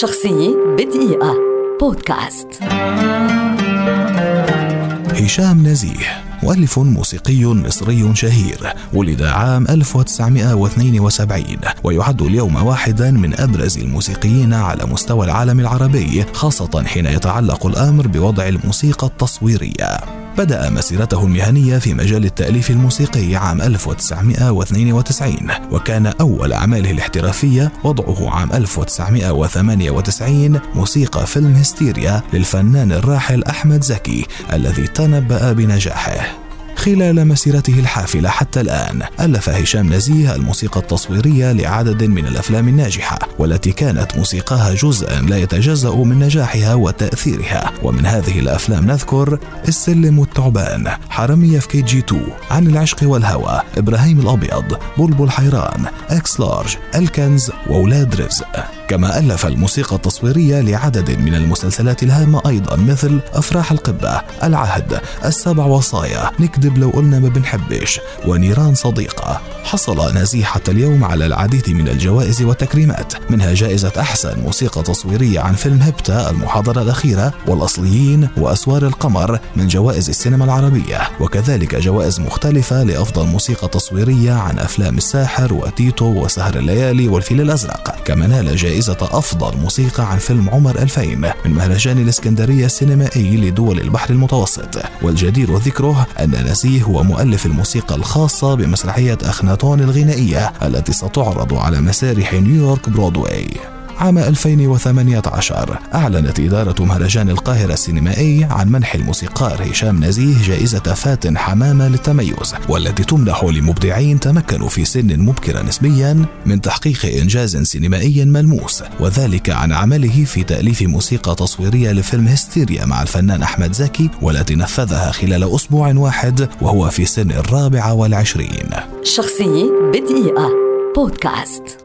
شخصية بدقيقة. بودكاست. هشام نزيه مؤلف موسيقي مصري شهير ولد عام 1972 ويعد اليوم واحدا من أبرز الموسيقيين على مستوى العالم العربي خاصة حين يتعلق الأمر بوضع الموسيقى التصويرية. بدأ مسيرته المهنية في مجال التأليف الموسيقي عام 1992 وكان أول أعماله الاحترافية وضعه عام 1998 موسيقى فيلم هستيريا للفنان الراحل أحمد زكي الذي تنبأ بنجاحه. خلال مسيرته الحافلة حتى الآن ألف هشام نزيه الموسيقى التصويرية لعدد من الأفلام الناجحة والتي كانت موسيقاها جزءا لا يتجزأ من نجاحها وتأثيرها. ومن هذه الأفلام نذكر السلم والثعبان حرمية في كي جي 2 عن العشق والهوى إبراهيم الأبيض بلبل حيران إكس لارج الكنز وأولاد رزق. كما ألف الموسيقى التصويرية لعدد من المسلسلات الهامة أيضا مثل أفراح القبة العهد السبع وصايا نكذب لو قلنا ما بنحبش ونيران صديقة. حصل نزيه حتى اليوم على العديد من الجوائز والتكريمات منها جائزة أحسن موسيقى تصويرية عن فيلم هيبتا المحاضرة الأخيرة والأصليين وأسوار القمر من جوائز السينما العربية. وكذلك جوائز مختلفة لأفضل موسيقى تصويرية عن أفلام الساحر وتيتو وسهر الليالي والفيل الأزرق. كما نال جائزة أفضل موسيقى عن فيلم عمر 2000 من مهرجان الإسكندرية السينمائي لدول البحر المتوسط. والجدير ذكره أن نزيه هو مؤلف الموسيقى الخاصة بمسرحية أخناتون الغنائية التي ستعرض على مسارح نيويورك برودواي. عام 2018 أعلنت إدارة مهرجان القاهرة السينمائي عن منح الموسيقار هشام نزيه جائزة فاتن حمامة للتميز والتي تمنح لمبدعين تمكنوا في سن مبكرة نسبيا من تحقيق إنجاز سينمائي ملموس. وذلك عن عمله في تأليف موسيقى تصويرية لفيلم هستيريا مع الفنان أحمد زكي والتي نفذها خلال أسبوع واحد وهو في سن الرابعة والعشرين. شخصية بدقيقة. بودكاست.